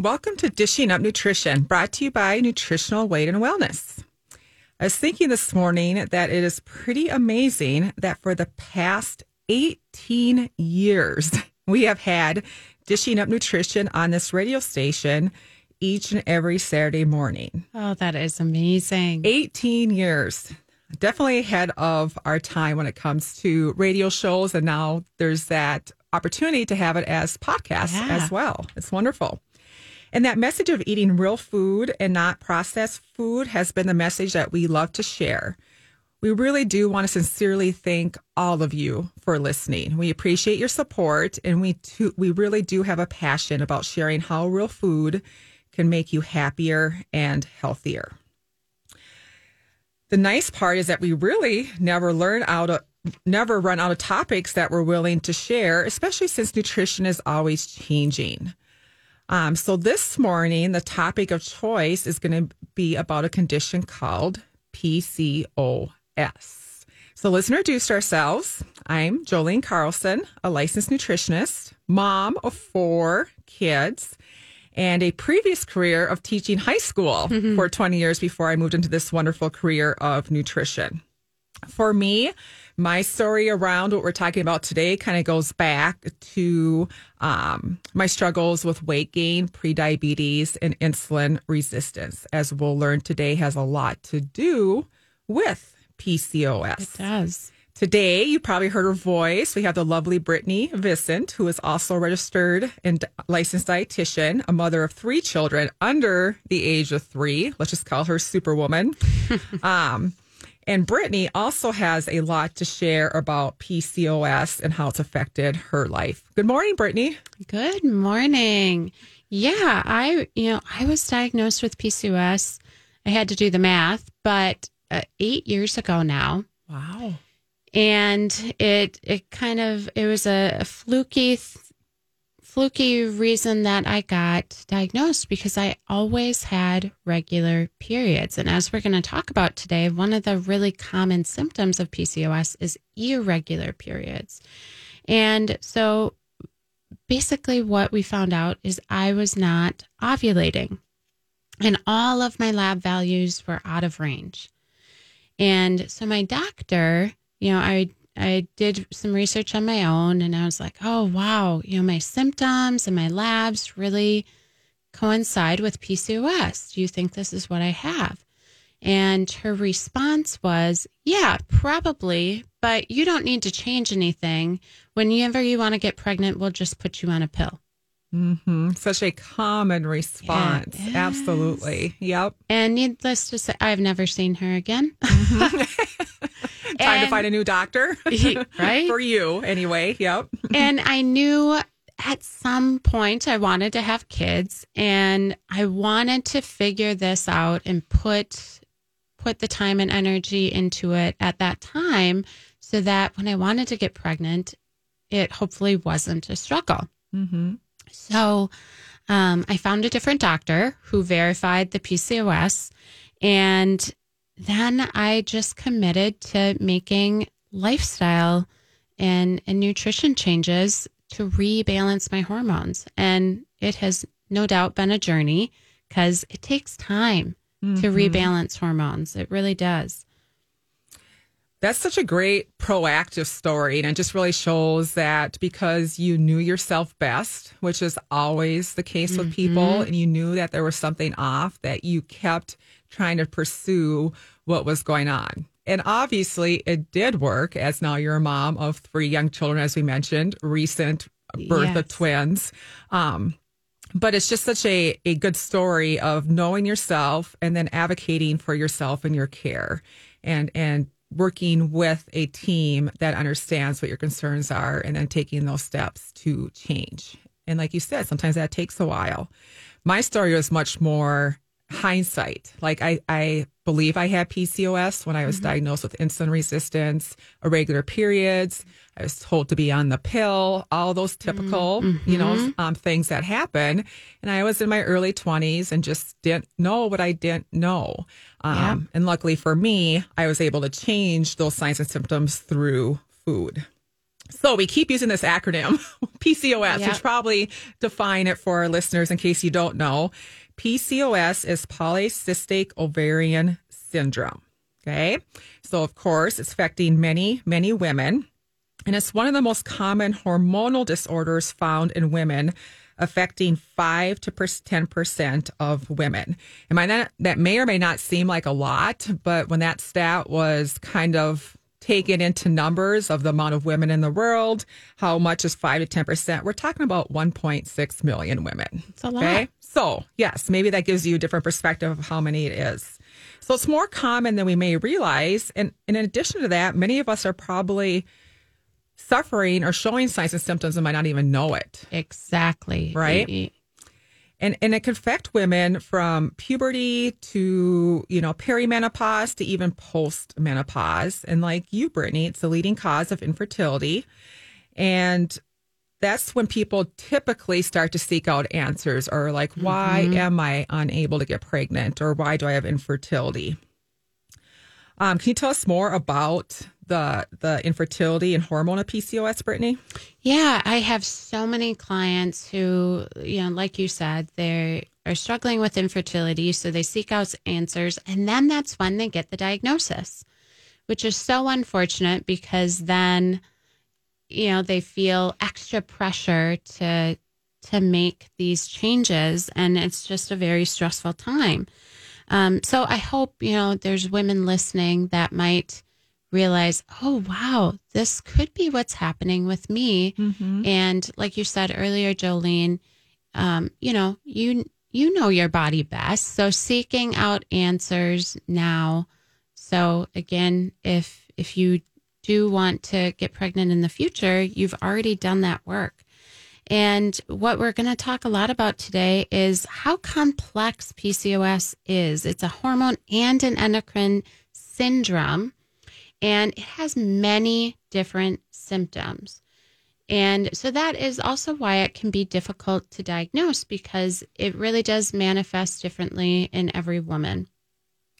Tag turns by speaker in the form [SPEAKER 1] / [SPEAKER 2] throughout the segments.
[SPEAKER 1] Welcome to Dishing Up Nutrition, brought to you by Nutritional Weight and Wellness. I was thinking this morning that it is pretty amazing that for the past 18 years, we have had Dishing Up Nutrition on this radio station each and every Saturday morning.
[SPEAKER 2] Oh, that is amazing.
[SPEAKER 1] 18 years. Definitely ahead of our time when it comes to radio shows. And now there's that opportunity to have it as podcasts
[SPEAKER 2] Yeah.
[SPEAKER 1] as well. It's wonderful. And that message of eating real food and not processed food has been the message that we love to share. We really do want to sincerely thank all of you for listening. We appreciate your support and we too, we really do have a passion about sharing how real food can make you happier and healthier. The nice part is that we really never learn out of never run out of topics that we're willing to share, especially since nutrition is always changing. Um, so this morning, the topic of choice is going to be about a condition called PCOS. So let's introduce ourselves. I'm Jolene Carlson, a licensed nutritionist, mom of four kids, and a previous career of teaching high school for 20 years before I moved into this wonderful career of nutrition. For me, my story around what we're talking about today kind of goes back to um, my struggles with weight gain, prediabetes, and insulin resistance, as we'll learn today has a lot to do with PCOS.
[SPEAKER 2] It does.
[SPEAKER 1] Today, you probably heard her voice. We have the lovely Brittany Vincent, who is also a registered and licensed dietitian, a mother of three children under the age of three. Let's just call her Superwoman. um, and Brittany also has a lot to share about PCOS and how it's affected her life. Good morning, Brittany.
[SPEAKER 2] Good morning. Yeah, I you know I was diagnosed with PCOS. I had to do the math, but uh, eight years ago now,
[SPEAKER 1] Wow.
[SPEAKER 2] and it it kind of it was a, a fluky fluky reason that I got diagnosed because I always had regular periods. And as we're going to talk about today one of the really common symptoms of PCOS is irregular periods. And so basically what we found out is I was not ovulating. And all of my lab values were out of range. And so my doctor, you know, I I did some research on my own and I was like, "Oh, wow, you know, my symptoms and my labs really coincide with PCOS. Do you think this is what I have?" And her response was, "Yeah, probably, but you don't need to change anything. Whenever you want to get pregnant, we'll just put you on a pill."
[SPEAKER 1] hmm Such a common response. Absolutely. Yep.
[SPEAKER 2] And needless to say, I've never seen her again.
[SPEAKER 1] Time to find a new doctor.
[SPEAKER 2] right?
[SPEAKER 1] For you, anyway. Yep.
[SPEAKER 2] and I knew at some point I wanted to have kids and I wanted to figure this out and put put the time and energy into it at that time so that when I wanted to get pregnant it hopefully wasn't a struggle.
[SPEAKER 1] Mm-hmm.
[SPEAKER 2] So um, I found a different doctor who verified the PCOS. And then I just committed to making lifestyle and, and nutrition changes to rebalance my hormones. And it has no doubt been a journey because it takes time to mm-hmm. rebalance hormones. It really does.
[SPEAKER 1] That's such a great proactive story. And it just really shows that because you knew yourself best, which is always the case with people, mm-hmm. and you knew that there was something off, that you kept trying to pursue what was going on. And obviously, it did work, as now you're a mom of three young children, as we mentioned, recent birth of twins. Um, but it's just such a, a good story of knowing yourself and then advocating for yourself and your care and and working with a team that understands what your concerns are and then taking those steps to change and like you said sometimes that takes a while my story was much more hindsight. Like i i believe i had pcos when i was diagnosed with insulin resistance irregular periods. I was told to be on the pill all those typical you know um, things that happen. And i was in my early 20s and just didn't know what i didn't know. Um, and luckily for me i was able to change those signs and symptoms through food. So we keep using this acronym, PCOS,
[SPEAKER 2] Yep.
[SPEAKER 1] which probably define it for our listeners in case you don't know. PCOS is polycystic ovarian syndrome. Okay. So of course, it's affecting many, many women. And it's one of the most common hormonal disorders found in women, affecting 5 to 10% of women. And that, that may or may not seem like a lot, but when that stat was kind of taken into numbers of the amount of women in the world, how much is 5 to 10%, we're talking about 1.6 million women.
[SPEAKER 2] It's a lot.
[SPEAKER 1] So, yes, maybe that gives you a different perspective of how many it is. So, it's more common than we may realize. And, and in addition to that, many of us are probably suffering or showing signs and symptoms and might not even know it.
[SPEAKER 2] Exactly.
[SPEAKER 1] Right?
[SPEAKER 2] Y-
[SPEAKER 1] And, and it can affect women from puberty to, you know, perimenopause to even post menopause. And like you, Brittany, it's the leading cause of infertility. And that's when people typically start to seek out answers or like, why am I unable to get pregnant or why do I have infertility? Um, can you tell us more about the the infertility and hormone of PCOS, Brittany?
[SPEAKER 2] Yeah, I have so many clients who, you know, like you said, they are struggling with infertility. So they seek out answers. And then that's when they get the diagnosis, which is so unfortunate because then, you know, they feel extra pressure to to make these changes and it's just a very stressful time. Um, so I hope, you know, there's women listening that might realize, oh, wow, this could be what's happening with me. And like you said earlier, Jolene, um, you know, you you know your body best. So seeking out answers now. So again, if if you do want to get pregnant in the future, you've already done that work. And what we're going to talk a lot about today is how complex PCOS is. It's a hormone and an endocrine syndrome, and it has many different symptoms. And so that is also why it can be difficult to diagnose because it really does manifest differently in every woman.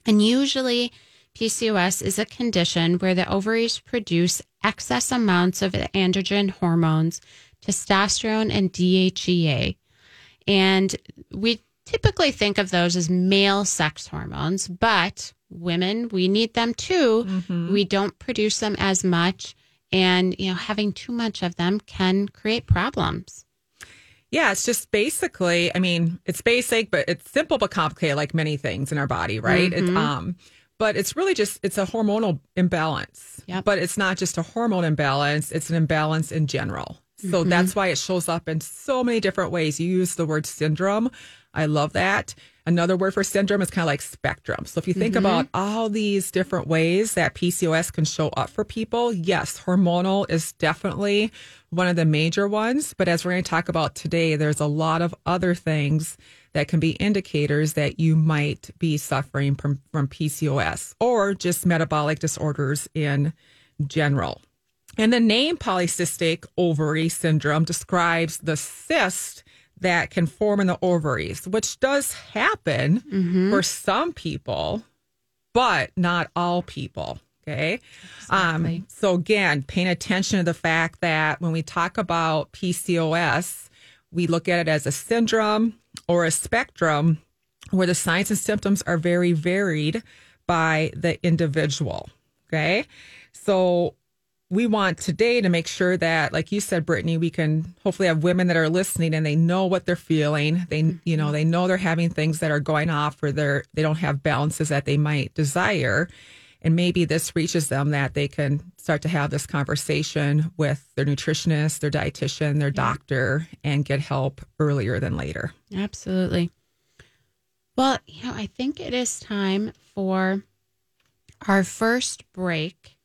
[SPEAKER 2] And usually, PCOS is a condition where the ovaries produce excess amounts of androgen hormones, testosterone, and DHEA. And we typically think of those as male sex hormones, but women, we need them too. We don't produce them as much. And, you know, having too much of them can create problems.
[SPEAKER 1] Yeah, it's just basically, I mean, it's basic, but it's simple but complicated like many things in our body, right? It's um but it's really just it's a hormonal imbalance.
[SPEAKER 2] Yep.
[SPEAKER 1] But it's not just a hormone imbalance, it's an imbalance in general. So mm-hmm. that's why it shows up in so many different ways. You use the word syndrome. I love that. Another word for syndrome is kind of like spectrum. So if you think about mm-hmm. all these different ways that PCOS can show up for people, yes, hormonal is definitely one of the major ones. But as we're going to talk about today, there's a lot of other things that can be indicators that you might be suffering from, from PCOS or just metabolic disorders in general. And the name polycystic ovary syndrome describes the cyst that can form in the ovaries, which does happen for some people, but not all people. Okay. Um, so, again, paying attention to the fact that when we talk about PCOS, we look at it as a syndrome or a spectrum where the signs and symptoms are very varied by the individual. Okay. So, we want today to make sure that, like you said, Brittany, we can hopefully have women that are listening and they know what they're feeling. They, you know, mm-hmm. they know they're having things that are going off or they're, they don't have balances that they might desire. And maybe this reaches them that they can start to have this conversation with their nutritionist, their dietitian, their doctor, and get help earlier than later.
[SPEAKER 2] Absolutely. Well, you know, I think it is time for our first break.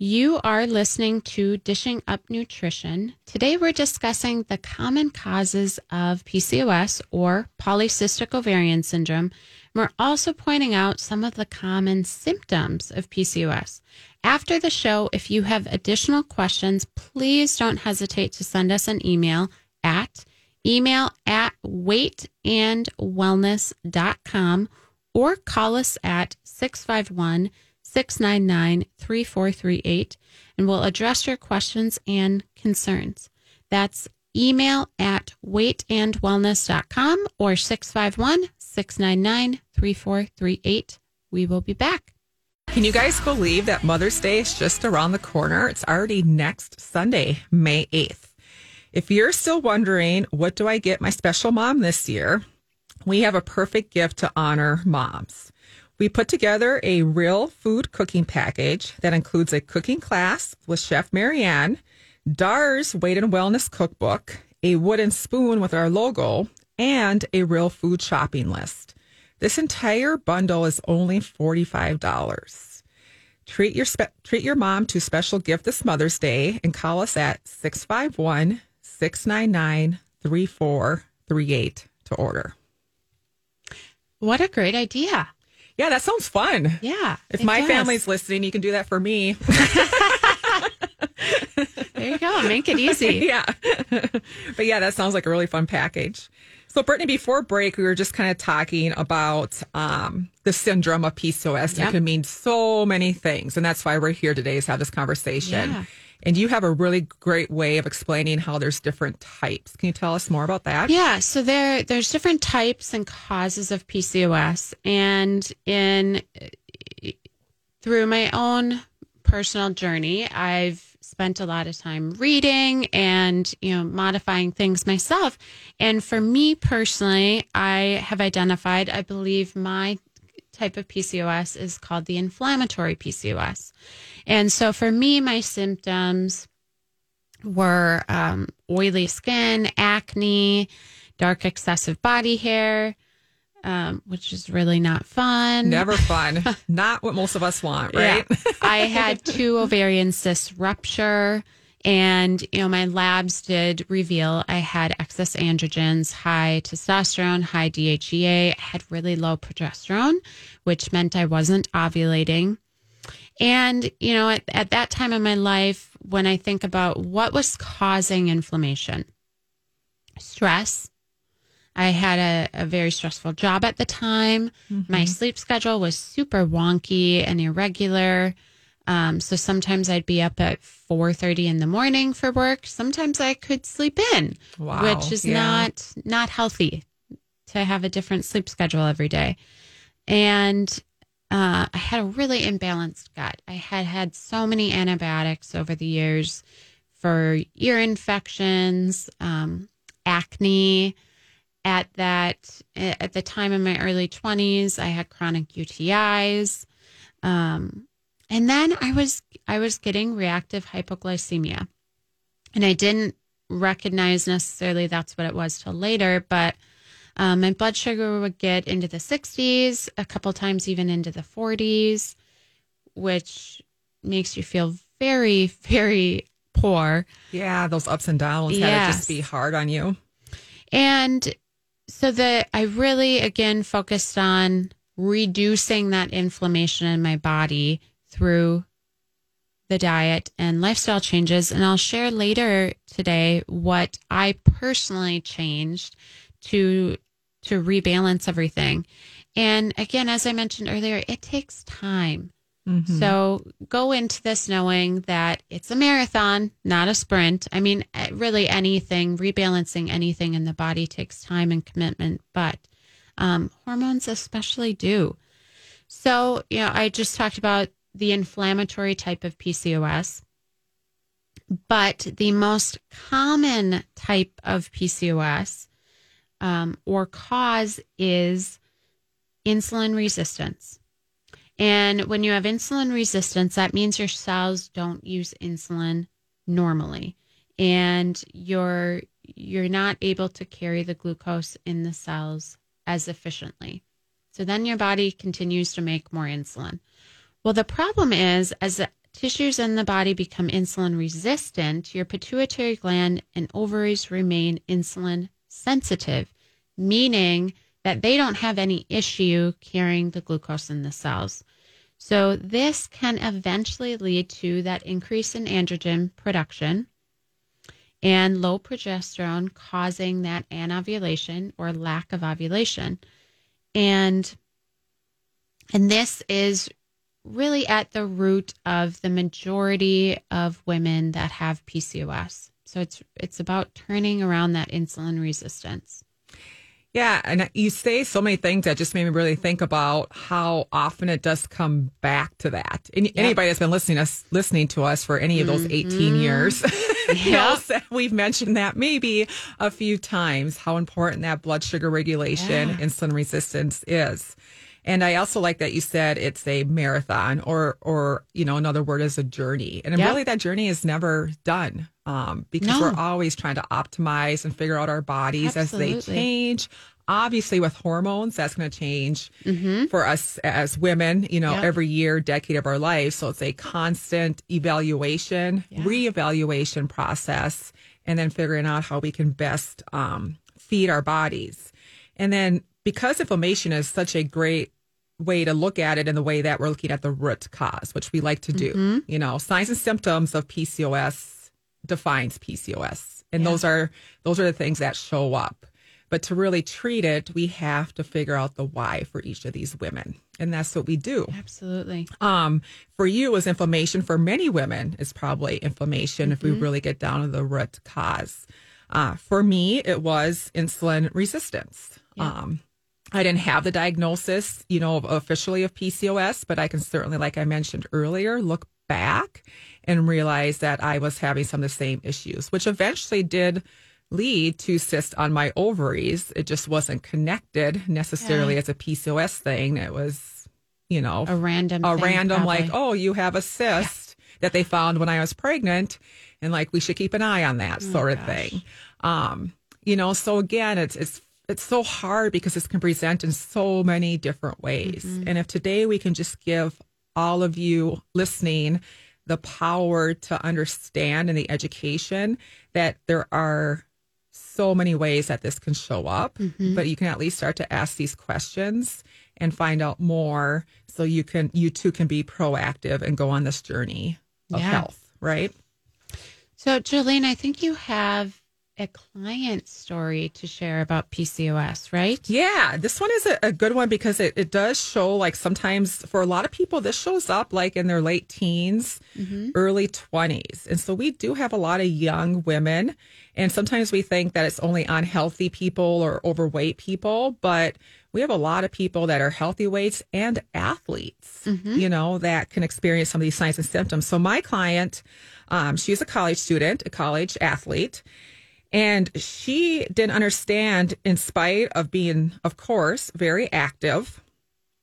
[SPEAKER 2] You are listening to Dishing Up Nutrition. Today we're discussing the common causes of PCOS or polycystic ovarian syndrome. We're also pointing out some of the common symptoms of PCOS. After the show, if you have additional questions, please don't hesitate to send us an email at email at weightandwellness.com or call us at 651 699 3438 and we'll address your questions and concerns. That's email at weightandwellness.com or 651 699 3438. We will be back.
[SPEAKER 1] Can you guys believe that Mother's Day is just around the corner? It's already next Sunday, May 8th. If you're still wondering, what do I get my special mom this year? We have a perfect gift to honor moms. We put together a real food cooking package that includes a cooking class with Chef Marianne, DARS Weight and Wellness Cookbook, a wooden spoon with our logo, and a real food shopping list. This entire bundle is only $45. Treat your spe- treat your mom to a special gift this Mother's Day and call us at 651 699 3438 to order.
[SPEAKER 2] What a great idea.
[SPEAKER 1] Yeah, that sounds fun.
[SPEAKER 2] Yeah.
[SPEAKER 1] If my
[SPEAKER 2] does.
[SPEAKER 1] family's listening, you can do that for me.
[SPEAKER 2] There you go. Make it easy.
[SPEAKER 1] yeah. but yeah, that sounds like a really fun package. So, Brittany, before break, we were just kind of talking about um, the syndrome of PCOS.
[SPEAKER 2] Yep.
[SPEAKER 1] It can mean so many things. And that's why we're here today is have this conversation.
[SPEAKER 2] Yeah.
[SPEAKER 1] And you have a really great way of explaining how there's different types. Can you tell us more about that?
[SPEAKER 2] Yeah, so there there's different types and causes of PCOS and in through my own personal journey, I've spent a lot of time reading and, you know, modifying things myself. And for me personally, I have identified, I believe my type of PCOS is called the inflammatory PCOS. And so for me, my symptoms were um, oily skin, acne, dark excessive body hair, um, which is really not fun.
[SPEAKER 1] Never fun. Not what most of us want, right?
[SPEAKER 2] Yeah. I had two ovarian cysts rupture, and you know my labs did reveal I had excess androgens, high testosterone, high DHEA, I had really low progesterone, which meant I wasn't ovulating. And you know, at, at that time in my life, when I think about what was causing inflammation, stress. I had a, a very stressful job at the time. Mm-hmm. My sleep schedule was super wonky and irregular. Um, so sometimes I'd be up at 4:30 in the morning for work. Sometimes I could sleep in,
[SPEAKER 1] Wow,
[SPEAKER 2] which is
[SPEAKER 1] yeah.
[SPEAKER 2] not not healthy to have a different sleep schedule every day. And uh, I had a really imbalanced gut. I had had so many antibiotics over the years for ear infections, um, acne. At that, at the time in my early 20s, I had chronic UTIs. Um, and then I was I was getting reactive hypoglycemia. And I didn't recognize necessarily that's what it was till later, but um, my blood sugar would get into the 60s, a couple times even into the 40s, which makes you feel very, very poor.
[SPEAKER 1] Yeah, those ups and downs had to just be hard on you.
[SPEAKER 2] And so that I really again focused on reducing that inflammation in my body through the diet and lifestyle changes. And I'll share later today what I personally changed to to rebalance everything. And again, as I mentioned earlier, it takes time. So go into this knowing that it's a marathon, not a sprint. I mean, eh, really anything, rebalancing anything in the body takes time and commitment, but um, hormones especially do. So, you know, I just talked about the inflammatory type of PCOS, but the most common type of PCOS um, or cause is insulin resistance. And when you have insulin resistance, that means your cells don't use insulin normally, and you're you're not able to carry the glucose in the cells as efficiently. So then your body continues to make more insulin. Well, the problem is as the tissues in the body become insulin resistant, your pituitary gland and ovaries remain insulin sensitive, meaning that they don't have any issue carrying the glucose in the cells. So this can eventually lead to that increase in androgen production and low progesterone causing that anovulation or lack of ovulation. And and this is really at the root of the majority of women that have PCOS. So it's it's about turning around that insulin resistance.
[SPEAKER 1] Yeah, and you say so many things that just made me really think about how often it does come back to that. And anybody that's been listening us listening to us for any of those mm-hmm. 18 years, know, we've mentioned that maybe a few times how important that blood sugar regulation,
[SPEAKER 2] Yeah.
[SPEAKER 1] insulin resistance is. And I also like that you said it's a marathon or or you know another word is a journey. And
[SPEAKER 2] Yeah.
[SPEAKER 1] really that journey is never done. Um, because
[SPEAKER 2] No.
[SPEAKER 1] we're always trying to optimize and figure out our bodies as they change. Obviously, with hormones, that's going to change for us as women, you know,
[SPEAKER 2] Mm-hmm. Yep.
[SPEAKER 1] every year, decade of our life. So it's a constant evaluation,
[SPEAKER 2] Yeah.
[SPEAKER 1] reevaluation process, and then figuring out how we can best um, feed our bodies. And then because inflammation is such a great way to look at it in the way that we're looking at the root cause, which we like to do,
[SPEAKER 2] Mm-hmm.
[SPEAKER 1] you know, signs and symptoms of PCOS defines PCOS. And
[SPEAKER 2] Yeah.
[SPEAKER 1] those are those are the things that show up. But to really treat it, we have to figure out the why for each of these women. And that's what we do.
[SPEAKER 2] Absolutely.
[SPEAKER 1] Um, for you, was inflammation. For many women, it's probably inflammation if we really get down to the root cause. Uh, for me, it was insulin resistance. Um, I didn't have the diagnosis, you know, officially of PCOS, but I can certainly, like I mentioned earlier, look back and realize that I was having some of the same issues, which eventually did lead to cysts on my ovaries. It just wasn't connected necessarily
[SPEAKER 2] Yeah.
[SPEAKER 1] as a PCOS thing. It was, you know,
[SPEAKER 2] A random
[SPEAKER 1] a random like, oh, you have a cyst that they found when I was pregnant, and like we should keep an eye on that sort of
[SPEAKER 2] Oh, gosh.
[SPEAKER 1] thing. Um, you know, so again, it's it's it's so hard because this can present in so many different ways.
[SPEAKER 2] Mm-hmm.
[SPEAKER 1] And if today we can just give all of you listening the power to understand and the education that there are so many ways that this can show up,
[SPEAKER 2] Mm-hmm.
[SPEAKER 1] but you can at least start to ask these questions and find out more so you can you too can be proactive and go on this journey of
[SPEAKER 2] Yeah.
[SPEAKER 1] health, right?
[SPEAKER 2] So, Jolene, I think you have a client story to share about PCOS, right?
[SPEAKER 1] Yeah, this one is a, a good one because it, it does show like sometimes for a lot of people, this shows up like in their late teens, early 20s. And so we do have a lot of young women. And sometimes we think that it's only unhealthy people or overweight people, but we have a lot of people that are healthy weights and athletes, you know, that can experience some of these signs and symptoms. So my client, um, she's a college student, a college athlete. And she didn't understand, in spite of being, of course, very active.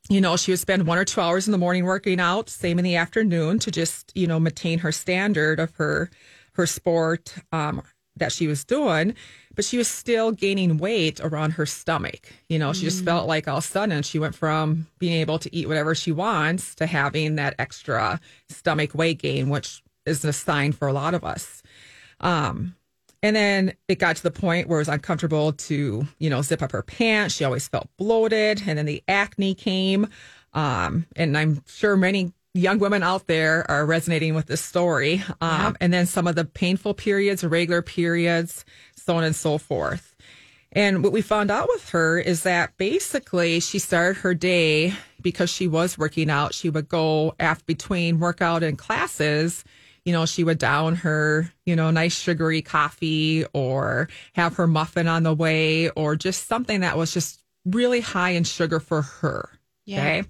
[SPEAKER 1] You know, she would spend one or two hours in the morning working out, same in the afternoon to just, you know, maintain her standard of her her sport um, that she was doing. But she was still gaining weight around her stomach. You know, she just felt like all of a sudden she went from being able to eat whatever she wants to having that extra stomach weight gain, which is a sign for a lot of us. Um, and then it got to the point where it was uncomfortable to, you know, zip up her pants. She always felt bloated. And then the acne came. Um, and I'm sure many young women out there are resonating with this story. Um, And then some of the painful periods, irregular periods, so on and so forth. And what we found out with her is that basically she started her day because she was working out. She would go after between workout and classes. You know, she would down her, you know, nice sugary coffee or have her muffin on the way or just something that was just really high in sugar for her.
[SPEAKER 2] Yeah.
[SPEAKER 1] Okay.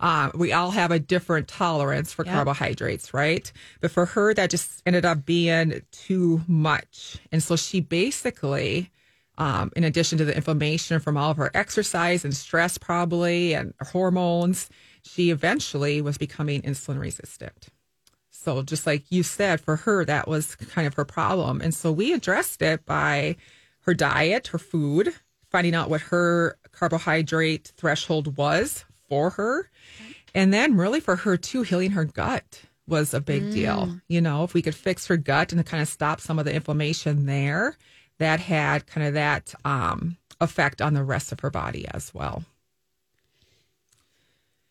[SPEAKER 1] Uh, we all have a different tolerance for
[SPEAKER 2] Yeah.
[SPEAKER 1] carbohydrates, right? But for her, that just ended up being too much. And so she basically, um, in addition to the inflammation from all of her exercise and stress, probably, and hormones, she eventually was becoming insulin resistant. So, just like you said, for her, that was kind of her problem. And so we addressed it by her diet, her food, finding out what her carbohydrate threshold was for her. And then, really, for her, too, healing her gut was a big deal. You know, if we could fix her gut and kind of stop some of the inflammation there, that had kind of that um, effect on the rest of her body as well.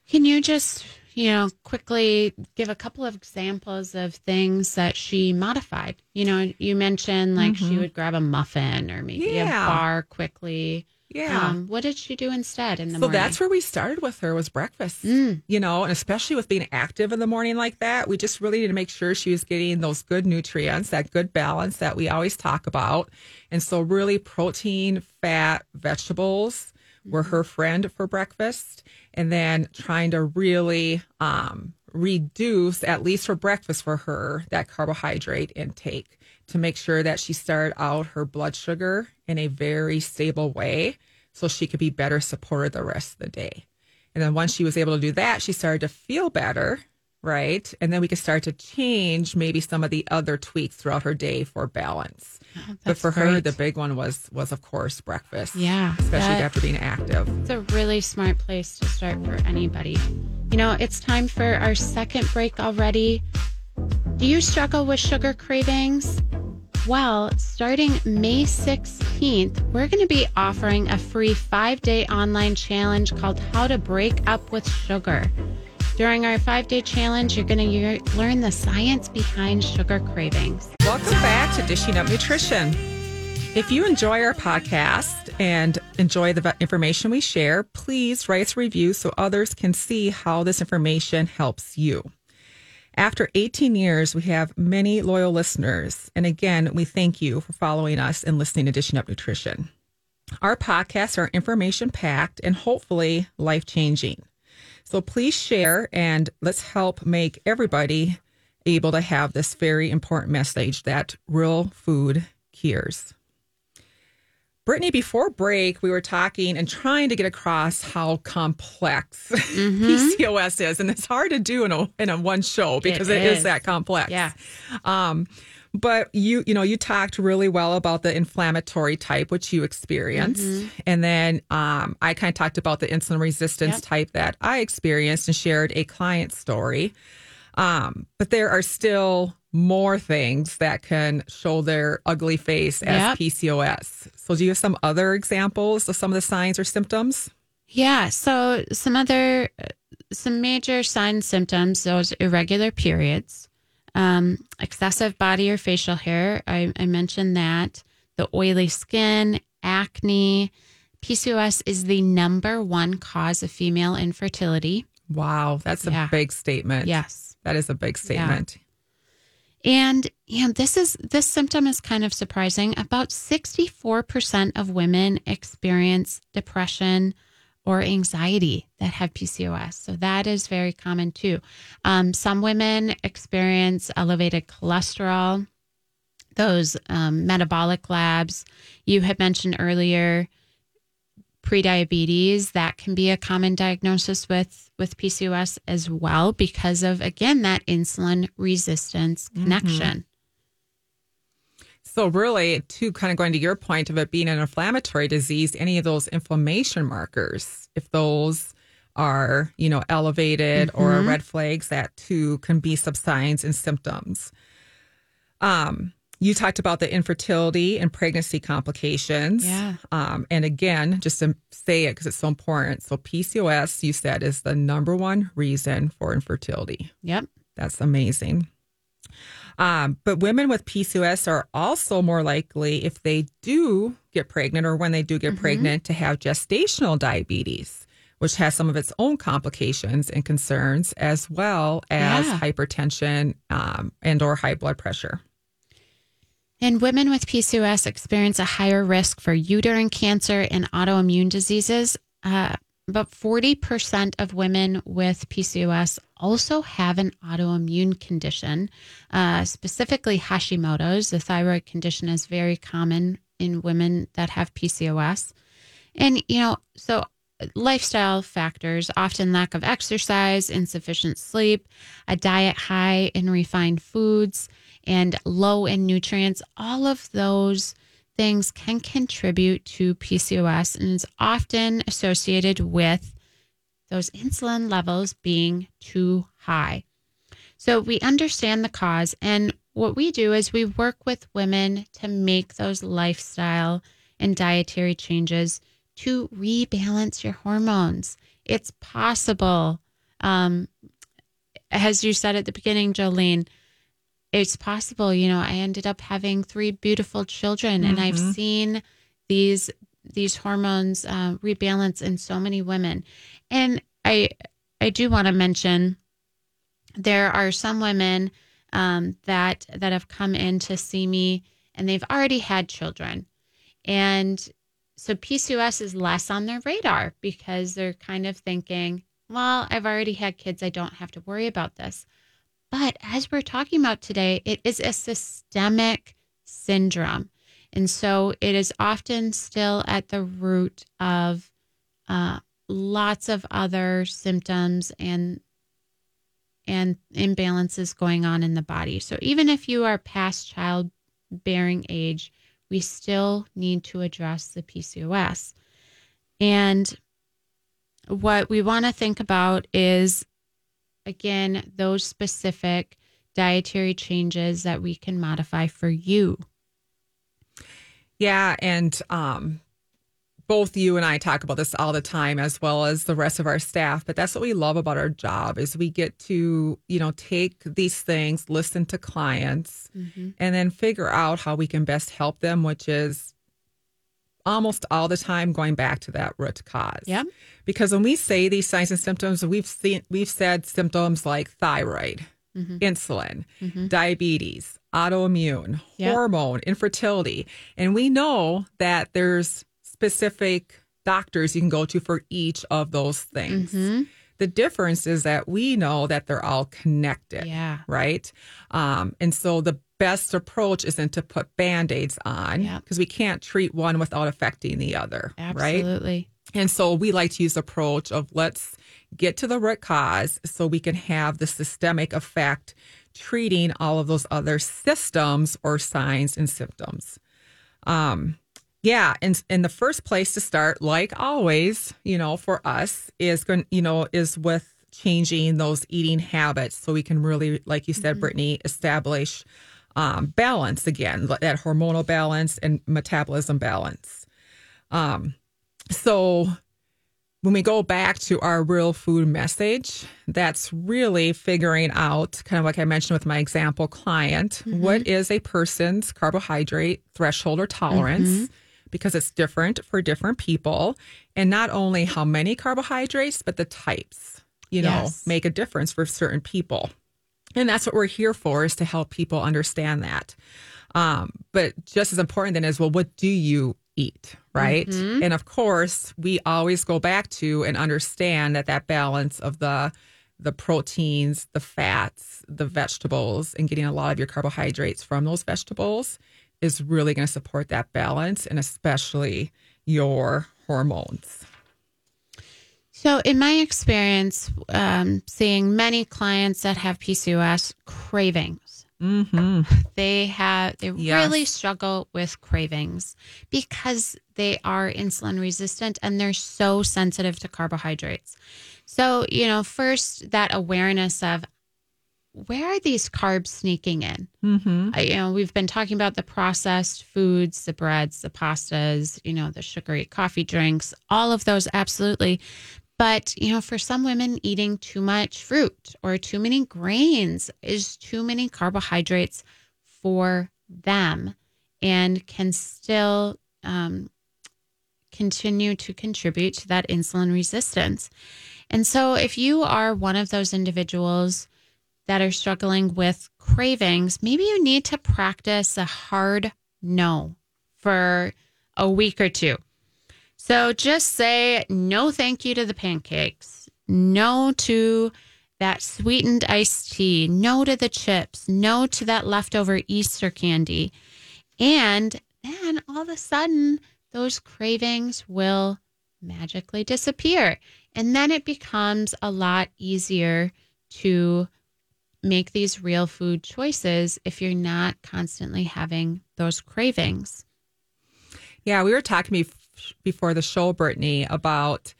[SPEAKER 2] Can you just, you know, quickly give a couple of examples of things that she modified? You know, you mentioned like she would grab a muffin or maybe
[SPEAKER 1] Mm-hmm. Yeah.
[SPEAKER 2] a bar quickly.
[SPEAKER 1] Yeah.
[SPEAKER 2] Um, what did she do instead in the morning?
[SPEAKER 1] So
[SPEAKER 2] morning?
[SPEAKER 1] that's where we started with her was breakfast.
[SPEAKER 2] Mm.
[SPEAKER 1] You know, and especially with being active in the morning like that, we just really need to make sure she was getting those good nutrients, that good balance that we always talk about. And so really protein, fat, vegetables were her friend for breakfast. And then trying to really um, reduce, at least for breakfast for her, that carbohydrate intake to make sure that she started out her blood sugar in a very stable way so she could be better supported the rest of the day. And then once she was able to do that, she started to feel better, right? And then we could start to change maybe some of the other tweaks throughout her day for balance. Oh, but
[SPEAKER 2] Oh, that's
[SPEAKER 1] for her, the big one was was of course breakfast.
[SPEAKER 2] Yeah,
[SPEAKER 1] especially
[SPEAKER 2] that-
[SPEAKER 1] after being active.
[SPEAKER 2] It's a really smart place to start for anybody. You know, it's time for our second break already. Do you struggle with sugar cravings? Well, starting May 16th, we're going to be offering a free five day online challenge called How to Break Up with Sugar. During our five day challenge, you're going to learn the science behind sugar cravings.
[SPEAKER 1] Welcome back to Dishing Up Nutrition. If you enjoy our podcast and enjoy the information we share, please write us a review so others can see how this information helps you. After 18 years, we have many loyal listeners. And again, we thank you for following us and listening to Dishing Up Nutrition. Our podcasts are information packed and hopefully life changing. So please share and let's help make everybody able to have this very important message that real food cures. Brittany, before break, we were talking and trying to get across how complex PCOS is, and it's hard to do in a in a one show because
[SPEAKER 2] It
[SPEAKER 1] it is.
[SPEAKER 2] is.
[SPEAKER 1] that complex.
[SPEAKER 2] Yeah.
[SPEAKER 1] Um, but you, you know, you talked really well about the inflammatory type, which you experienced. And then um, I kind of talked about the insulin resistance
[SPEAKER 2] Yep.
[SPEAKER 1] type that I experienced and shared a client story. Um, but there are still more things that can show their ugly face as
[SPEAKER 2] Yep.
[SPEAKER 1] PCOS. So, do you have some other examples of some of the signs or symptoms?
[SPEAKER 2] Yeah. So some other, some major signs, symptoms, those irregular periods, um, excessive body or facial hair. I, I mentioned that. The oily skin, acne. PCOS is the number one cause of female infertility.
[SPEAKER 1] Wow, that's a
[SPEAKER 2] Yeah.
[SPEAKER 1] big statement.
[SPEAKER 2] Yes.
[SPEAKER 1] That is a big statement.
[SPEAKER 2] And you know, this is this symptom is kind of surprising. About 64% of women experience depression or anxiety that have PCOS. So that is very common too. Um, some women experience elevated cholesterol, those um, metabolic labs. You had mentioned earlier prediabetes that can be a common diagnosis with with PCOS as well because of again that insulin resistance connection.
[SPEAKER 1] So really, to kind of going to your point of it being an inflammatory disease, any of those inflammation markers, if those are, you know, elevated or
[SPEAKER 2] Mm-hmm.
[SPEAKER 1] red flags, that too can be some signs and symptoms. Um, you talked about the infertility and pregnancy complications.
[SPEAKER 2] Yeah.
[SPEAKER 1] Um, and again, just to say it because it's so important. So PCOS, you said, is the number one reason for infertility.
[SPEAKER 2] Yep.
[SPEAKER 1] That's amazing. Um, but women with PCOS are also more likely, if they do get pregnant or when they do get pregnant, to have gestational diabetes, which has some of its own complications and concerns, as well as
[SPEAKER 2] Yeah.
[SPEAKER 1] hypertension um, and or high blood pressure.
[SPEAKER 2] And women with PCOS experience a higher risk for uterine cancer and autoimmune diseases. Uh, about 40% of women with PCOS also have an autoimmune condition, uh, specifically Hashimoto's. The thyroid condition is very common in women that have PCOS. And, you know, so lifestyle factors, often lack of exercise, insufficient sleep, a diet high in refined foods, and low in nutrients, all of those things can contribute to PCOS and is often associated with those insulin levels being too high. So we understand the cause, and what we do is we work with women to make those lifestyle and dietary changes to rebalance your hormones. It's possible. Um, as you said at the beginning, Jolene, it's possible. You know, I ended up having three beautiful children, and I've seen these these hormones uh, rebalance in so many women. And I I do want to mention there are some women um, that that have come in to see me and they've already had children, and so PCOS is less on their radar because they're kind of thinking, well, I've already had kids, I don't have to worry about this. But as we're talking about today, it is a systemic syndrome. And so it is often still at the root of uh, lots of other symptoms and and imbalances going on in the body. So even if you are past childbearing age, we still need to address the PCOS. And what we want to think about is again those specific dietary changes that we can modify for you.
[SPEAKER 1] Yeah, and um, both you and I talk about this all the time, as well as the rest of our staff. But that's what we love about our job is we get to, you know, take these things, listen to clients, mm-hmm. and then figure out how we can best help them, which is almost all the time going back to that root cause.
[SPEAKER 2] Yeah.
[SPEAKER 1] Because when we say these signs and symptoms, we've seen we've said symptoms like thyroid, mm-hmm. insulin, mm-hmm. diabetes, autoimmune, yep. hormone, infertility, and we know that there's specific doctors you can go to for each of those things. Mm-hmm. The difference is that we know that they're all connected.
[SPEAKER 2] Yeah.
[SPEAKER 1] Right. Um, and so the best approach isn't to put band aids on because yep. we can't treat one without affecting the other.
[SPEAKER 2] Absolutely.
[SPEAKER 1] Right. And so we like to use the approach of let's get to the root cause so we can have the systemic effect treating all of those other systems or signs and symptoms. Um, yeah, and in the first place to start, like always, you know, for us is going, you know, is with changing those eating habits, so we can really, like you said, mm-hmm. Brittany, establish um, balance again, that hormonal balance and metabolism balance. Um, so when we go back to our real food message, that's really figuring out, kind of like I mentioned with my example client, mm-hmm. what is a person's carbohydrate threshold or tolerance. Mm-hmm because it's different for different people. And not only how many carbohydrates, but the types, you know, make a difference for certain people. And that's what we're here for is to help people understand that. Um, but just as important then is, well, what do you eat? Right. Mm-hmm. And of course, we always go back to and understand that that balance of the, the proteins, the fats, the vegetables, and getting a lot of your carbohydrates from those vegetables is really going to support that balance and especially your hormones.
[SPEAKER 2] So, in my experience, um, seeing many clients that have PCOS cravings, mm-hmm. they have they yes. really struggle with cravings because they are insulin resistant and they're so sensitive to carbohydrates. So, you know, first that awareness of where are these carbs sneaking in? Mm-hmm. I, you know, we've been talking about the processed foods, the breads, the pastas, you know, the sugary coffee drinks, all of those, absolutely. But, you know, for some women, eating too much fruit or too many grains is too many carbohydrates for them and can still um, continue to contribute to that insulin resistance. And so, if you are one of those individuals, that are struggling with cravings, maybe you need to practice a hard no for a week or two. So just say no thank you to the pancakes, no to that sweetened iced tea, no to the chips, no to that leftover Easter candy. And then all of a sudden, those cravings will magically disappear. And then it becomes a lot easier to make these real food choices if you're not constantly having those cravings.
[SPEAKER 1] Yeah, we were talking before the show, Brittany, about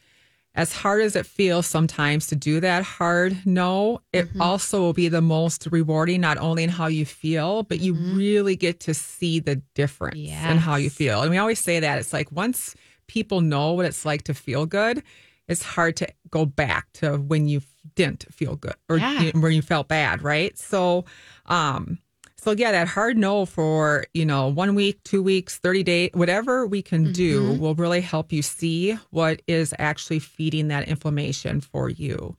[SPEAKER 1] as hard as it feels sometimes to do that hard no, it mm-hmm. also will be the most rewarding, not only in how you feel, but you mm-hmm. really get to see the difference yes. in how you feel. And we always say that it's like once people know what it's like to feel good, it's hard to go back to when you didn't feel good or yeah. where you felt bad, right? So, um, So yeah, that hard no for, you know, one week, two weeks, 30 days, whatever we can do mm-hmm. will really help you see what is actually feeding that inflammation for you.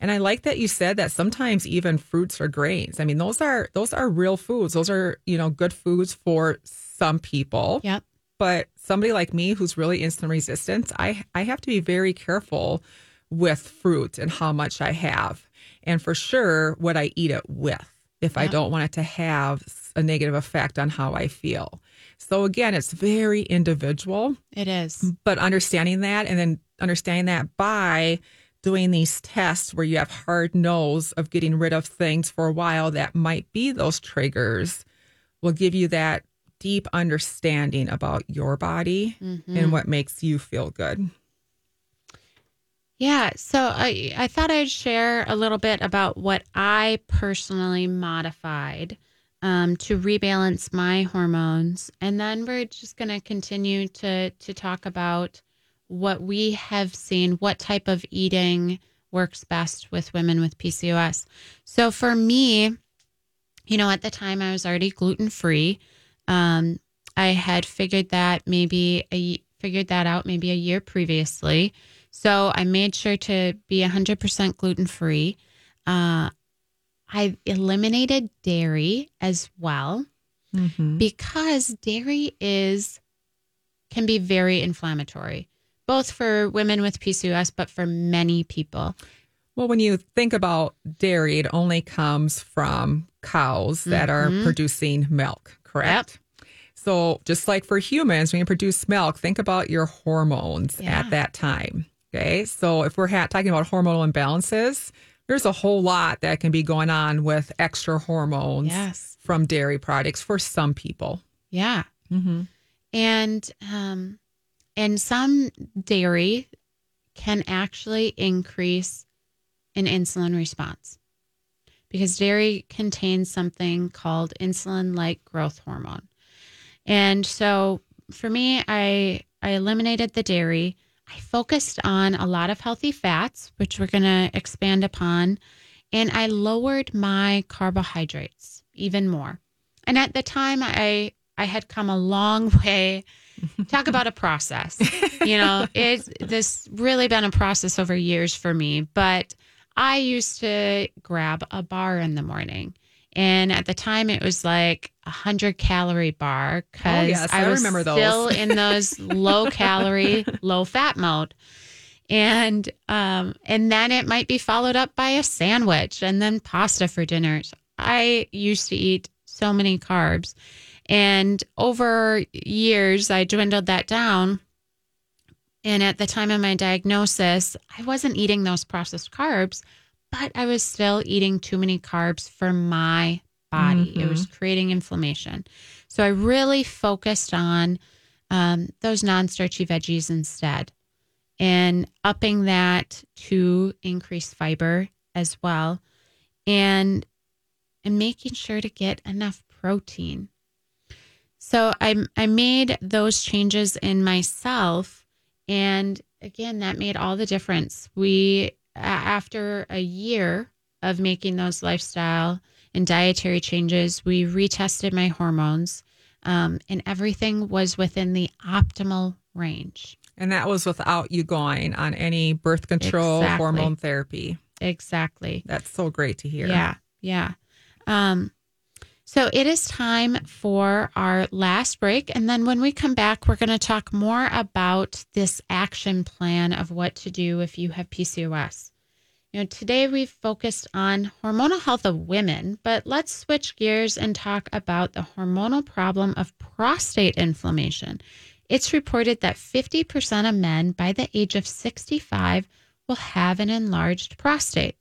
[SPEAKER 1] And I like that you said that sometimes even fruits or grains. I mean, those are those are real foods. Those are, you know, good foods for some people.
[SPEAKER 2] Yep.
[SPEAKER 1] But somebody like me who's really insulin resistant, I I have to be very careful with fruit and how much I have. And for sure what I eat it with if I don't want it to have a negative effect on how I feel. So again, it's very individual
[SPEAKER 2] It is.
[SPEAKER 1] but understanding that and then understanding that by doing these tests where you have hard no's of getting rid of things for a while that might be those triggers will give you that deep understanding about your body mm-hmm. and what makes you feel good.
[SPEAKER 2] Yeah, so I I thought I'd share a little bit about what I personally modified um, to rebalance my hormones, and then we're just going to continue to to talk about what we have seen, what type of eating works best with women with PCOS. So for me, you know, at the time I was already gluten free. Um, I had figured that maybe a figured that out maybe a year previously. So I made sure to be 100% gluten free. Uh, I eliminated dairy as well because dairy is can be very inflammatory, both for women with PCOS, but for many people.
[SPEAKER 1] Well, when you think about dairy, it only comes from cows that are producing milk, correct? So, just like for humans, when you produce milk, think about your hormones
[SPEAKER 2] Yeah.
[SPEAKER 1] at that time. Okay. So, if we're ha- talking about hormonal imbalances, there's a whole lot that can be going on with extra hormones
[SPEAKER 2] Yes.
[SPEAKER 1] from dairy products for some people.
[SPEAKER 2] Yeah.
[SPEAKER 1] Mm-hmm.
[SPEAKER 2] and um, and some dairy can actually increase an insulin response because dairy contains something called insulin-like growth hormone. And so for me, I I eliminated the dairy. I focused on a lot of healthy fats, which we're going to expand upon, and I lowered my carbohydrates even more. And at the time, I I had come a long way. Talk about a process. You know, it's this really been a process over years for me. But I used to grab a bar in the morning, and at the time, it was like a hundred calorie bar because
[SPEAKER 1] Oh, yes, I
[SPEAKER 2] was
[SPEAKER 1] remember those.
[SPEAKER 2] still in those low calorie, low fat mode. And um and then it might be followed up by a sandwich and then pasta for dinner. I used to eat so many carbs. And over years i dwindled that down. And at the time of my diagnosis i wasn't eating those processed carbs but i was still eating too many carbs for my body. It was creating inflammation. So i really focused on um, those non-starchy veggies instead and upping that to increase fiber as well and and making sure to get enough protein. So i i made those changes in myself and again that made all the difference. We after a year of making those lifestyle and dietary changes we retested my hormones um, and everything was within the optimal range
[SPEAKER 1] And that was without you going on any birth control,
[SPEAKER 2] Exactly.
[SPEAKER 1] hormone therapy.
[SPEAKER 2] exactly
[SPEAKER 1] That's so great to hear.
[SPEAKER 2] Yeah, yeah. Um, so it is time for our last break. And then when we come back, we're going to talk more about this action plan of what to do if you have PCOS. You know, today we've focused on hormonal health of women, but let's switch gears and talk about the hormonal problem of prostate inflammation. It's reported that 50% of men by the age of 65 will have an enlarged prostate.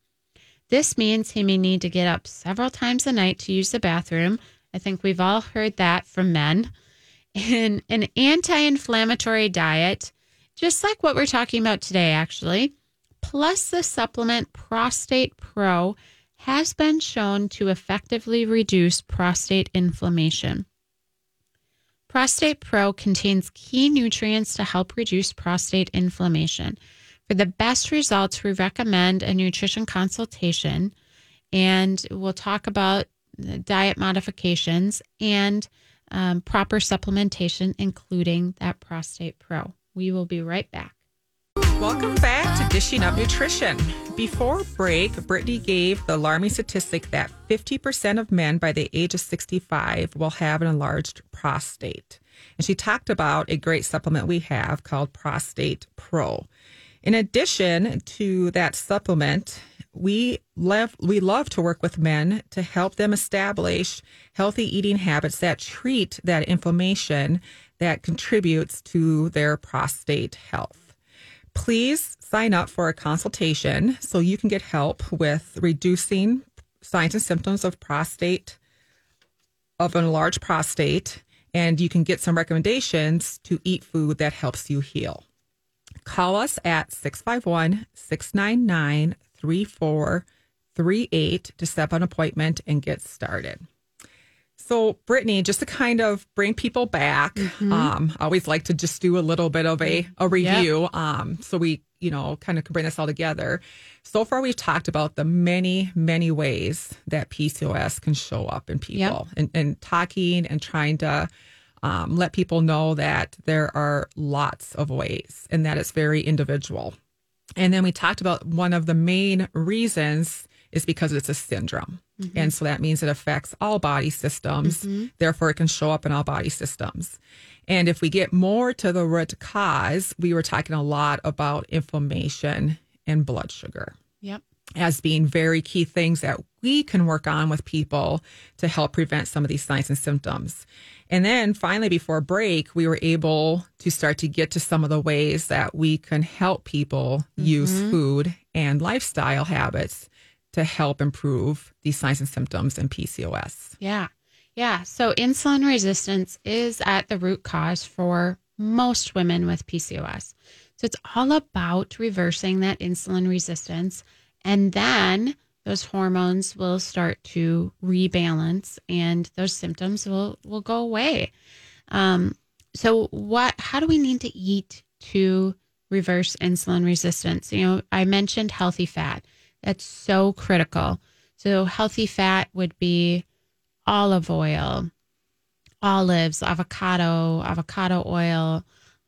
[SPEAKER 2] This means he may need to get up several times a night to use the bathroom. I think we've all heard that from men. And an anti inflammatory diet, just like what we're talking about today, actually, plus the supplement Prostate Pro, has been shown to effectively reduce prostate inflammation. Prostate Pro contains key nutrients to help reduce prostate inflammation. For the best results, we recommend a nutrition consultation, and we'll talk about diet modifications, and um, proper supplementation, including that Prostate Pro. We will be right back.
[SPEAKER 1] Welcome back to Dishing Up Nutrition. Before break, Brittany gave the alarming statistic that 50% of men by the age of 65 will have an enlarged prostate. And she talked about a great supplement we have called Prostate Pro. In addition to that supplement, we love we love to work with men to help them establish healthy eating habits that treat that inflammation that contributes to their prostate health. Please sign up for a consultation so you can get help with reducing signs and symptoms of prostate of an enlarged prostate and you can get some recommendations to eat food that helps you heal. Call us at 651 699 3438 to set up an appointment and get started. So, Brittany, just to kind of bring people back, mm-hmm. um, I always like to just do a little bit of a, a review. Yep. Um, so we, you know, kind of can bring this all together. So far, we've talked about the many, many ways that PCOS can show up in people yep. and, and talking and trying to um, let people know that there are lots of ways and that it's very individual. And then we talked about one of the main reasons is because it's a syndrome. Mm-hmm. And so that means it affects all body systems. Mm-hmm. Therefore, it can show up in all body systems. And if we get more to the root cause, we were talking a lot about inflammation and blood sugar.
[SPEAKER 2] Yep.
[SPEAKER 1] As being very key things that we can work on with people to help prevent some of these signs and symptoms. And then finally, before break, we were able to start to get to some of the ways that we can help people mm-hmm. use food and lifestyle habits to help improve these signs and symptoms in PCOS.
[SPEAKER 2] Yeah. Yeah. So insulin resistance is at the root cause for most women with PCOS. So it's all about reversing that insulin resistance. And then those hormones will start to rebalance and those symptoms will, will go away. Um, so what how do we need to eat to reverse insulin resistance? You know, I mentioned healthy fat. That's so critical. So healthy fat would be olive oil, olives, avocado, avocado oil,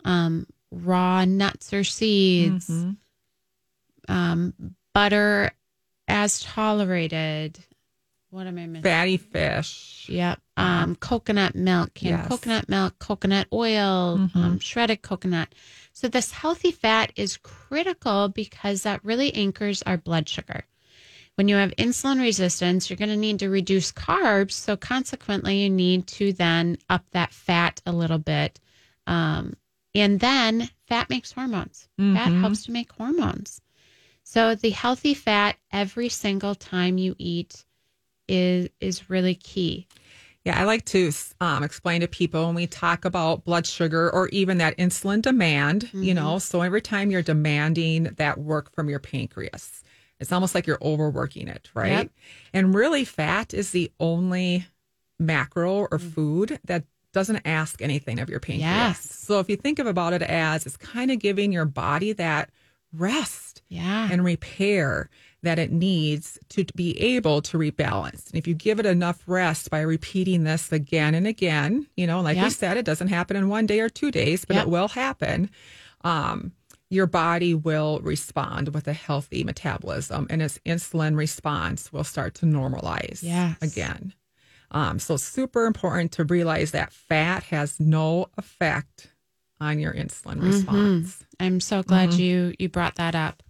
[SPEAKER 2] um, raw nuts or seeds, mm-hmm. um, butter as tolerated. What am I missing?
[SPEAKER 1] Fatty fish.
[SPEAKER 2] Yep. Um, coconut milk, canned yes. coconut milk, coconut oil, mm-hmm. um, shredded coconut. So this healthy fat is critical because that really anchors our blood sugar. When you have insulin resistance, you're going to need to reduce carbs. So consequently, you need to then up that fat a little bit. Um, and then fat makes hormones. Mm-hmm. Fat helps to make hormones. So the healthy fat every single time you eat is is really key.
[SPEAKER 1] Yeah, I like to um, explain to people when we talk about blood sugar or even that insulin demand, mm-hmm. you know, so every time you're demanding that work from your pancreas, it's almost like you're overworking it, right? Yep. And really, fat is the only macro or mm. food that doesn't ask anything of your pancreas. Yes. So if you think of about it as it's kind of giving your body that rest
[SPEAKER 2] yeah.
[SPEAKER 1] and repair that it needs to be able to rebalance. And if you give it enough rest by repeating this again and again, you know, like yeah. we said, it doesn't happen in one day or two days, but yeah. it will happen. Um, your body will respond with a healthy metabolism and its insulin response will start to normalize
[SPEAKER 2] yes.
[SPEAKER 1] again. Um, so super important to realize that fat has no effect on your insulin mm-hmm. response.
[SPEAKER 2] I'm so glad mm-hmm. you you brought that up.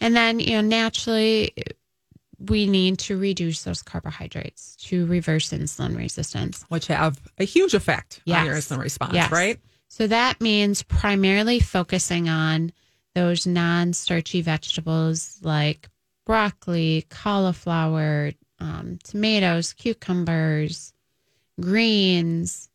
[SPEAKER 2] And then, you know, naturally we need to reduce those carbohydrates to reverse insulin resistance,
[SPEAKER 1] which have a huge effect yes. on your insulin response, yes. right?
[SPEAKER 2] So that means primarily focusing on those non-starchy vegetables like broccoli, cauliflower, um, tomatoes, cucumbers, greens,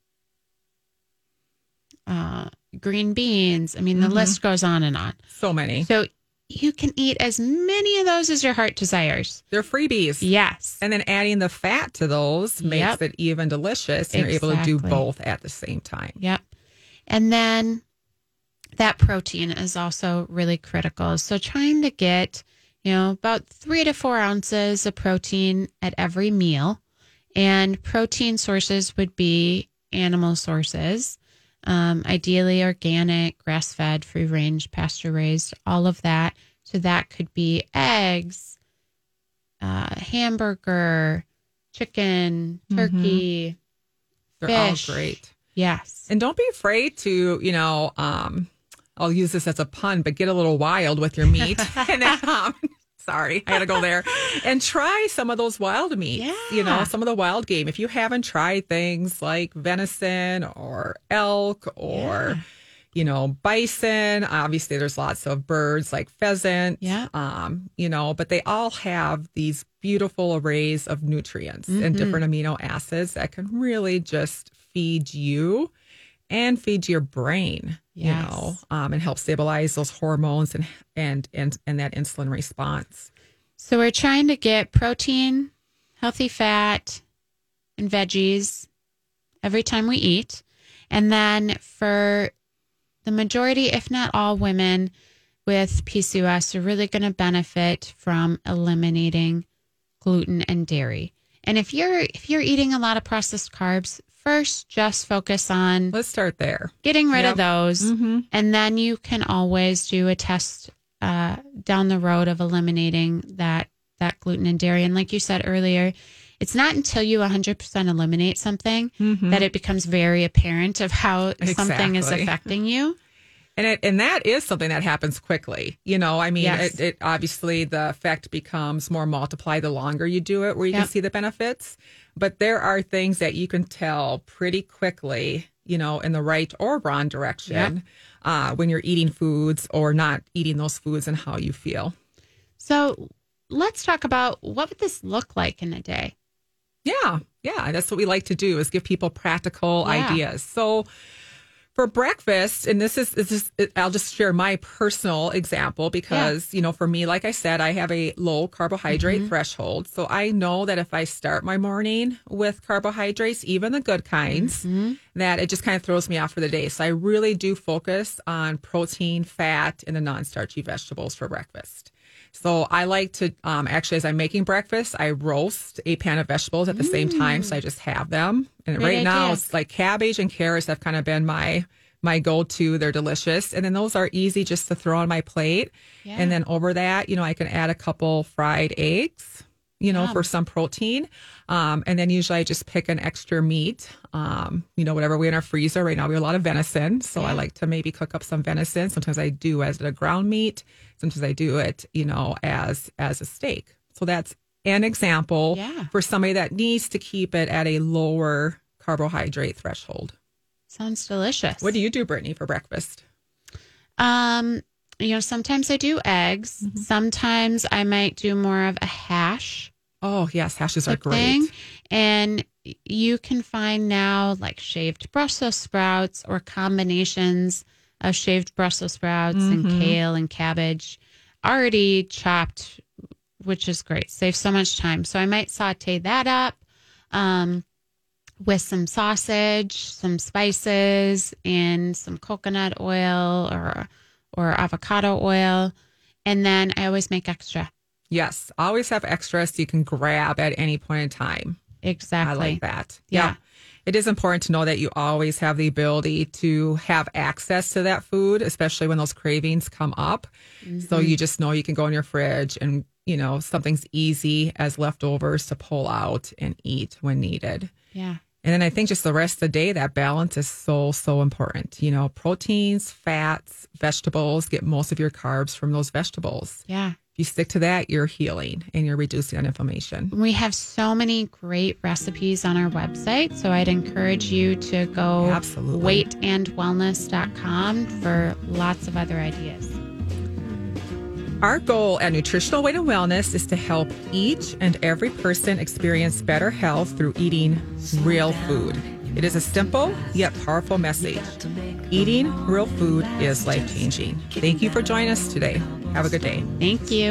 [SPEAKER 2] uh, green beans. I mean, the mm-hmm. list goes on and on.
[SPEAKER 1] So many.
[SPEAKER 2] So you can eat as many of those as your heart desires.
[SPEAKER 1] They're freebies.
[SPEAKER 2] Yes.
[SPEAKER 1] And then adding the fat to those makes yep. it even delicious. And exactly. you're able to do both at the same time.
[SPEAKER 2] Yep. And then that protein is also really critical. So trying to get, you know, about three to four ounces of protein at every meal And protein sources would be animal sources, um, ideally organic, grass fed, free range, pasture raised, all of that. So that could be eggs, uh, hamburger, chicken, turkey.
[SPEAKER 1] They're
[SPEAKER 2] Fish.
[SPEAKER 1] all great.
[SPEAKER 2] Yes.
[SPEAKER 1] And don't be afraid to, you know, um, I'll use this as a pun, but get a little wild with your meat. and then, um, sorry, I had to go there and try some of those wild meats. You know, some of the wild game. If you haven't tried things like venison or elk or,
[SPEAKER 2] Yeah.
[SPEAKER 1] you know, bison, obviously there's lots of birds like pheasant.
[SPEAKER 2] Yeah.
[SPEAKER 1] Um, you know, but they all have these beautiful arrays of nutrients
[SPEAKER 2] Mm-hmm.
[SPEAKER 1] and different amino acids that can really just feed you and feed your brain, you
[SPEAKER 2] Yes.
[SPEAKER 1] know, um, and help stabilize those hormones and, and, and, and that insulin response.
[SPEAKER 2] So we're trying to get protein, healthy fat, and veggies every time we eat. And then for the majority, if not all women with PCOS are really going to benefit from eliminating gluten and dairy. And if you're if you're eating a lot of processed carbs, first just focus on
[SPEAKER 1] Let's start there.
[SPEAKER 2] getting rid
[SPEAKER 1] Yep.
[SPEAKER 2] of those
[SPEAKER 1] Mm-hmm.
[SPEAKER 2] and then you can always do a test uh, down the road of eliminating that that gluten and dairy and like you said earlier it's not until you 100% eliminate something that it becomes very apparent of how something is affecting you
[SPEAKER 1] And it, and that is something that happens quickly. You know, I mean,
[SPEAKER 2] Yes.
[SPEAKER 1] it, it obviously the effect becomes more multiplied the longer you do it, where you
[SPEAKER 2] Yep.
[SPEAKER 1] can see the benefits. But there are things that you can tell pretty quickly, you know, in the right or wrong direction uh, when you're eating foods or not eating those foods and how you feel.
[SPEAKER 2] so let's talk about what would this look like in a day
[SPEAKER 1] Yeah, yeah, that's what we like to do is give people practical
[SPEAKER 2] Yeah.
[SPEAKER 1] ideas. So for breakfast, and this is this is I'll just share my personal example because you know for me, like I said, I have a low carbohydrate mm-hmm. threshold, so I know that if I start my morning with carbohydrates, even the good kinds, mm-hmm. that it just kind of throws me off for the day. So I really do focus on protein, fat, and the non-starchy vegetables for breakfast. So I like to um, actually, as I'm making breakfast, I roast a pan of vegetables at the same time. So I just have them. And
[SPEAKER 2] Great
[SPEAKER 1] right now, it's like cabbage and carrots have kind of been my my go-to. They're delicious, and then those are easy just to throw on my plate.
[SPEAKER 2] Yeah.
[SPEAKER 1] And then over that, you know, I can add a couple fried eggs. You know,
[SPEAKER 2] Yum.
[SPEAKER 1] for some protein. Um, and then usually I just pick an extra meat, um, you know, whatever we in our freezer. Right now we have a lot of venison. So I like to maybe cook up some venison. Sometimes I do as a ground meat. Sometimes I do it, you know, as as a steak. So that's an example
[SPEAKER 2] Yeah.
[SPEAKER 1] for somebody that needs to keep it at a lower carbohydrate threshold.
[SPEAKER 2] sounds delicious
[SPEAKER 1] What do you do, Brittany, for breakfast?
[SPEAKER 2] um you know sometimes i do eggs
[SPEAKER 1] Mm-hmm.
[SPEAKER 2] sometimes i might do more of a hash
[SPEAKER 1] Oh, yes, hashes are great.
[SPEAKER 2] thing. And you can find now like shaved Brussels sprouts or combinations of shaved Brussels sprouts
[SPEAKER 1] Mm-hmm.
[SPEAKER 2] and kale and cabbage already chopped, which is great. Saves so much time. So I might saute that up um, with some sausage, some spices, and some coconut oil or or avocado oil. And then I always make extra.
[SPEAKER 1] Yes, always have extras so you can grab at any point in time.
[SPEAKER 2] Exactly.
[SPEAKER 1] I like that.
[SPEAKER 2] Yeah.
[SPEAKER 1] It is important to know that you always have the ability to have access to that food, especially when those cravings come up. So mm-hmm. you just know you can go in your fridge and, you know, something's easy as leftovers to pull out and eat when needed.
[SPEAKER 2] Yeah.
[SPEAKER 1] And then I think just the rest of the day, that balance is so, so important. You know, proteins, fats, vegetables, get most of your carbs from those vegetables.
[SPEAKER 2] Yeah.
[SPEAKER 1] If you stick to that, you're healing and you're reducing inflammation.
[SPEAKER 2] We have so many great recipes on our website. So I'd encourage you to go
[SPEAKER 1] Absolutely.
[SPEAKER 2] weightandwellness.com for lots of other ideas.
[SPEAKER 1] Our goal at Nutritional Weight and Wellness is to help each and every person experience better health through eating real food. It is a simple yet powerful message. Eating real food is life changing. Thank you for joining us today. Have a good day.
[SPEAKER 2] Thank you.